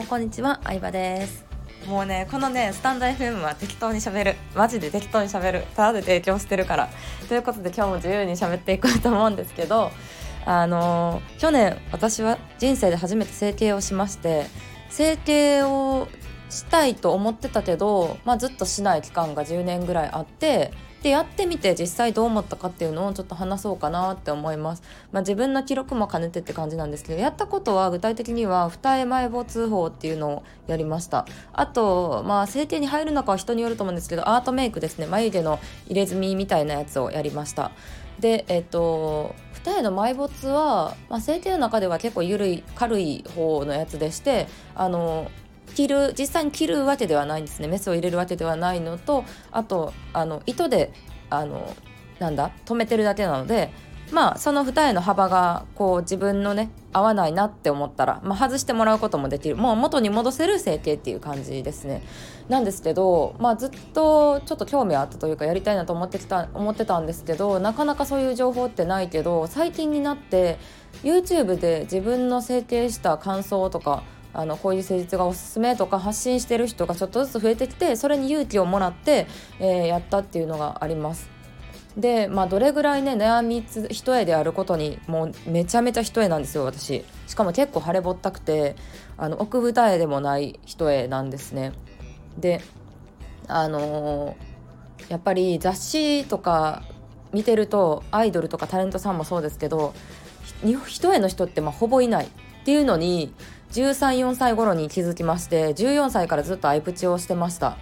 もこんにちは相葉です。もうねこのねスタンド FM は適当にしゃべる。マジで適当にしゃべる。ただで提供してるから。ということで今日も自由にしゃべっていこうと思うんですけどあの、去年私は人生で初めて整形をしまして整形をしたいと思ってたけど、まあ、ずっとしない期間が10年ぐらいあってでやってみて実際どう思ったかっていうのをちょっと話そうかなって思います、まあ、自分の記録も兼ねてって感じなんですけどやったことは具体的には二重埋没法っていうのをやりました。あとまあ整形に入るのかは人によると思うんですけどアートメイクですね。眉毛の入れ墨みたいなやつをやりました。でえっと二重の埋没は、まあ、整形の中では結構緩い軽い方のやつでしてあの切る実際に切るわけではないんですね。メスを入れるわけではないのとあとあの糸であのなんだ止めてるだけなのでまあその二重の幅がこう自分のね合わないなって思ったら、まあ、外してもらうこともできる。もう元に戻せる整形っていう感じですね。なんですけど、まあ、ずっとちょっと興味あったというかやりたいなと思ってきた思ってたんですけどなかなかそういう情報ってないけど最近になって YouTube で自分の整形した感想とかあのこういう施術がおすすめとか発信してる人がちょっとずつ増えてきてそれに勇気をもらって、えー、やったっていうのがあります。でまあどれぐらいね悩み一重であることにもうめちゃめちゃ一重なんですよ私しかも結構腫れぼったくてあの奥二重でもない一重なんですねであのー、やっぱり雑誌とか見てるとアイドルとかタレントさんもそうですけど一重の人ってまあほぼいないっていうのに134歳頃に気づきまして14歳からずっとアイプチをしてました。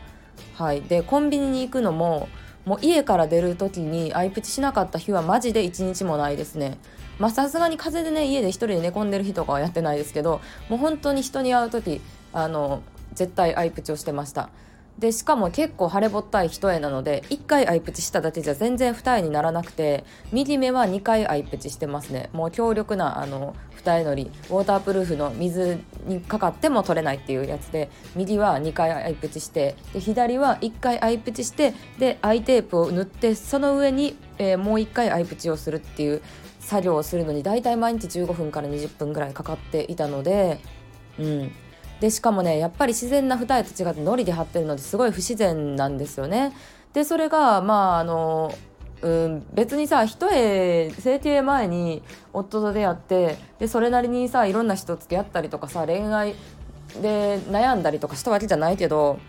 はい。でコンビニに行くのももう家から出る時にアイプチしなかった日はマジで1日もないですね。まあさすがに風邪でね家で一人で寝込んでる日とかはやってないですけどもう本当に人に会う時あの絶対アイプチをしてました。でしかも結構腫れぼったい一重なので1回アイプチしただけじゃ全然二重にならなくて右目は2回アイプチしてますね。もう強力なあの二重のりウォータープルーフの水にかかっても取れないっていうやつで右は2回アイプチしてで左は1回アイプチしてでアイテープを塗ってその上に、えー、もう1回アイプチをするっていう作業をするのに大体毎日15分から20分ぐらいかかっていたのでうん。でしかもねやっぱり自然な二重と違ってのりで貼ってるのですごい不自然なんですよね。でそれがまああのうん、別にさ一重整形前に夫と出会ってでそれなりにさいろんな人付き合ったりとかさ恋愛で悩んだりとかしたわけじゃないけど、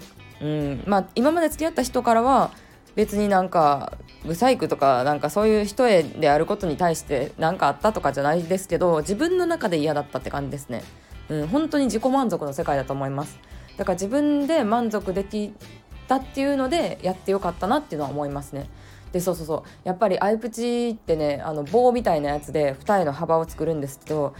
うんまあ、今まで付き合った人からは別になんかブサイクとかなんかそういう一重であることに対して何かあったとかじゃないですけど自分の中で嫌だったって感じですね。うん、本当に自己満足の世界だと思います。だから自分で満足できたっていうのでやってよかったなっていうのは思いますね。でそうそうそう。やっぱりアイプチってねあの棒みたいなやつで二重の幅を作るんですけど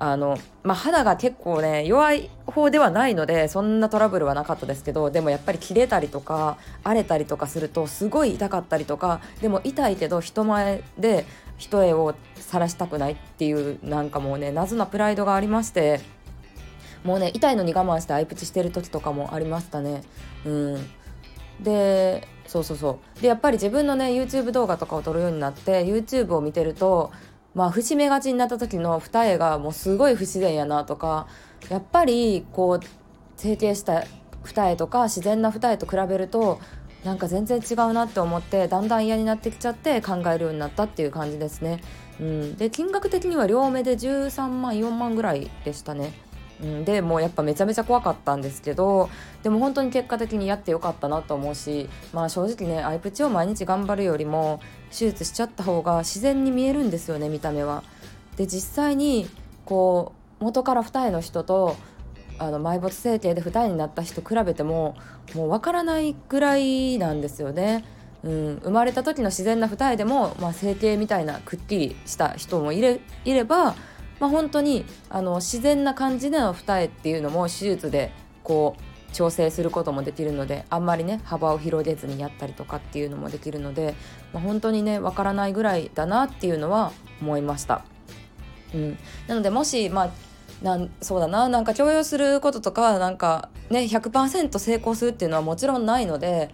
あの、まあ、肌が結構ね弱い方ではないのでそんなトラブルはなかったですけどでもやっぱり切れたりとか荒れたりとかするとすごい痛かったりとかでも痛いけど人前で一重を晒したくないっていうなんかもうね謎なプライドがありましてもうね痛いのに我慢してアイプチしてる時とかもありましたねうんでそうそうそうでやっぱり自分のね YouTube 動画とかを撮るようになって YouTube を見てるとまあ節目がちになった時の二重がもうすごい不自然やなとかやっぱりこう整形した二重とか自然な二重と比べるとなんか全然違うなって思ってだんだん嫌になってきちゃって考えるようになったっていう感じですね。うん、で金額的には両目で13万4万ぐらいでしたね。うん、でもうやっぱめちゃめちゃ怖かったんですけどでも本当に結果的にやってよかったなと思うしまあ正直ねアイプチを毎日頑張るよりも手術しちゃった方が自然に見えるんですよね見た目は。で実際にこう元から二重の人とあの埋没整形で二重になった人比べてももう分からないぐらいなんですよね。うん、生まれた時の自然な二重でも、まあ、整形みたいなくっきりした人もいれいればまあ、本当にあの自然な感じでの二重っていうのも手術でこう調整することもできるのであんまりね幅を広げずにやったりとかっていうのもできるので、まあ、本当にねわからないぐらいだなっていうのは思いました。うん、なのでもしまあなんそうだななんか強要することとかなんかね100%成功するっていうのはもちろんないので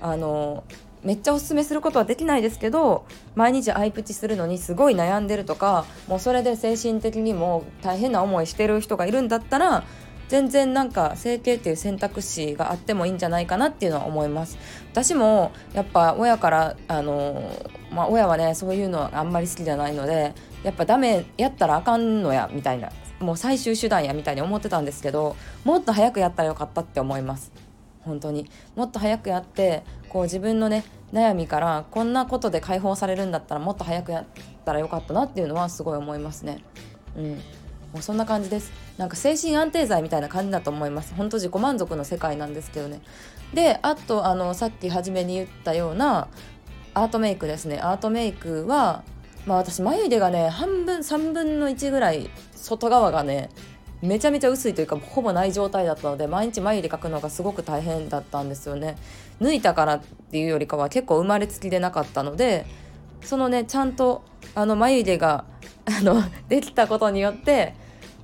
あのめっちゃおすすめすることはできないですけど毎日アイプチするのにすごい悩んでるとかもうそれで精神的にも大変な思いしてる人がいるんだったら全然なんか整形っていう選択肢があってもいいんじゃないかなっていうのは思います。私もやっぱ親からあのまあ親はねそういうのはあんまり好きじゃないのでやっぱダメやったらあかんのやみたいなもう最終手段やみたいに思ってたんですけどもっと早くやったらよかったって思います。本当に。もっと早くやってこう自分のね悩みからこんなことで解放されるんだったらもっと早くやったらよかったなっていうのはすごい思いますね。うん。もうそんな感じです。なんか精神安定剤みたいな感じだと思います。本当自己満足の世界なんですけどね。であとあのさっき初めに言ったようなアートメイクですね。アートメイクはまあ私眉毛がね半分3分の1ぐらい外側がねめちゃめちゃ薄いというかほぼない状態だったので毎日眉毛描くのがすごく大変だったんですよね抜いたからっていうよりかは結構生まれつきでなかったのでそのねちゃんとあの眉毛が あのできたことによって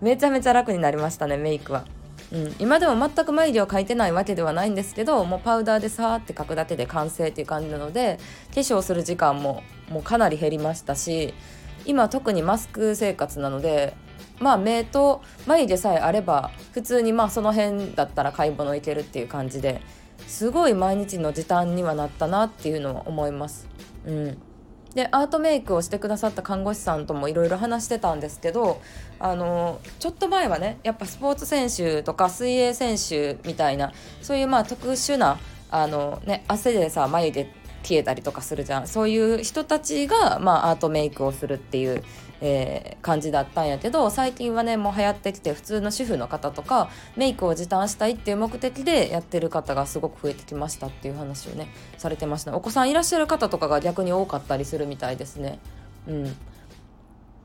めちゃめちゃ楽になりましたねメイクは。うん、今でも全く眉毛を描いてないわけではないんですけどもうパウダーでさーって描くだけで完成っていう感じなので化粧する時間ももうかなり減りましたし今特にマスク生活なのでまあ目と眉毛さえあれば普通にまあその辺だったら買い物行けるっていう感じですごい毎日の時短にはなったなっていうのは思います。うんでアートメイクをしてくださった看護師さんともいろいろ話してたんですけどあのちょっと前はねやっぱスポーツ選手とか水泳選手みたいなそういうまあ特殊なあの、ね、汗でさ眉毛消えたりとかするじゃん。そういう人たちが、まあ、アートメイクをするっていう、えー、感じだったんやけど最近はねもう流行ってきて普通の主婦の方とかメイクを時短したいっていう目的でやってる方がすごく増えてきましたっていう話をねされてました。お子さんいらっしゃる方とかが逆に多かったりするみたいですね。うん。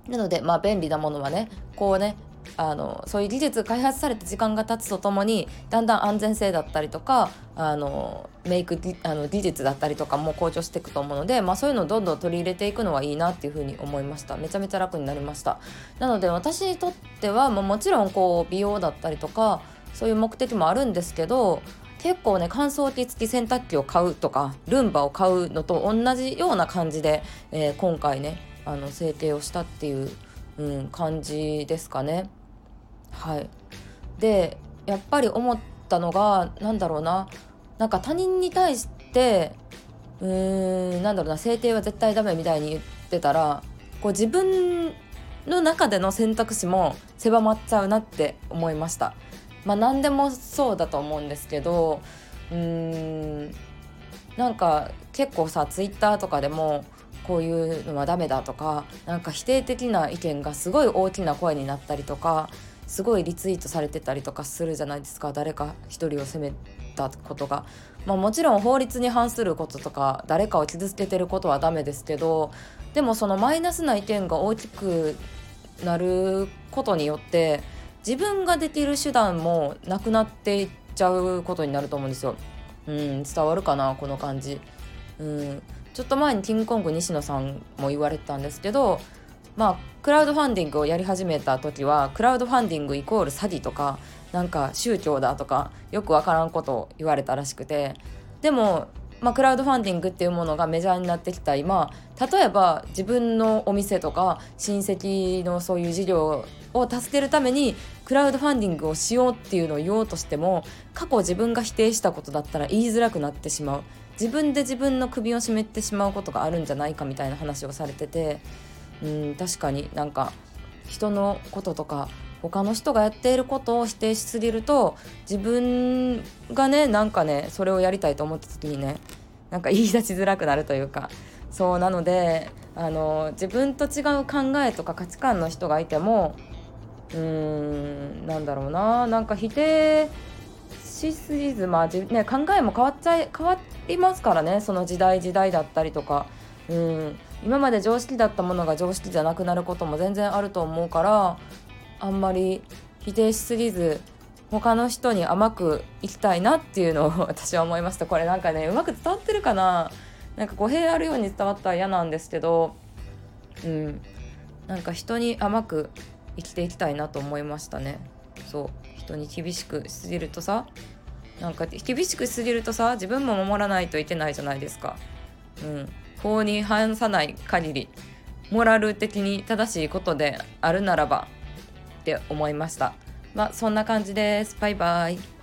なのでまあ便利なものはねこうねあのそういう技術開発されて時間が経つとともにだんだん安全性だったりとかあのメイクあの技術だったりとかも向上していくと思うので、まあ、そういうのをどんどん取り入れていくのはいいなっていうふうに思いましためちゃめちゃ楽になりましたなので私にとっては、まあ、もちろんこう美容だったりとかそういう目的もあるんですけど結構ね乾燥機付き洗濯機を買うとかルンバを買うのと同じような感じで、えー、今回ねあの制定をしたっていう、うん、感じですかね。はいでやっぱり思ったのが何だろうななんか他人に対してうーんなんだろうな制定は絶対ダメみたいに言ってたらこう自分の中での選択肢も狭まっちゃうなって思いました。まあ何でもそうだと思うんですけどうーんなんか結構さツイッターとかでもこういうのはダメだとかなんか否定的な意見がすごい大きな声になったりとかすごいリツイートされてたりとかするじゃないですか誰か一人を責めたことが。まあ、もちろん法律に反することとか誰かを傷つけてることはダメですけどでもそのマイナスな意見が大きくなることによって自分ができる手段もなくなっていっちゃうことになると思うんですよ。うん、伝わるかなこの感じ。うん、ちょっと前にキングコング西野さんも言われてたんですけどまあクラウドファンディングをやり始めた時はクラウドファンディングイコール詐欺とかなんか宗教だとかよくわからんことを言われたらしくてでも、まあ、クラウドファンディングっていうものがメジャーになってきた今例えば自分のお店とか親戚のそういう事業を助けるためにクラウドファンディングをしようっていうのを言おうとしても過去自分が否定したことだったら言いづらくなってしまう。自分で自分の首を絞めてしまうことがあるんじゃないかみたいな話をされててうん確かに。なんか人のこととか他の人がやっていることを否定しすぎると自分がねなんかねそれをやりたいと思った時にねなんか言い出しづらくなるというか。そうなのであの自分と違う考えとか価値観の人がいてもうーんなんだろうな。なんか否定しすぎずまあ、ね、考えも変わっちゃい変わりますからね。その時代時代だったりとか。うん。今まで常識だったものが常識じゃなくなることも全然あると思うからあんまり否定しすぎず他の人に甘くいきたいなっていうのを私は思いました。これなんかねうまく伝わってるかな？なんか語弊あるように伝わったら嫌なんですけどうん。なんか人に甘く生きていきたいなと思いましたね。そう。人に厳しくしすぎるとさなんか厳しくしすぎるとさ自分も守らないといけないじゃないですか。うん。法に反さない限りモラル的に正しいことであるならばって思いました。まあそんな感じです。バイバイ。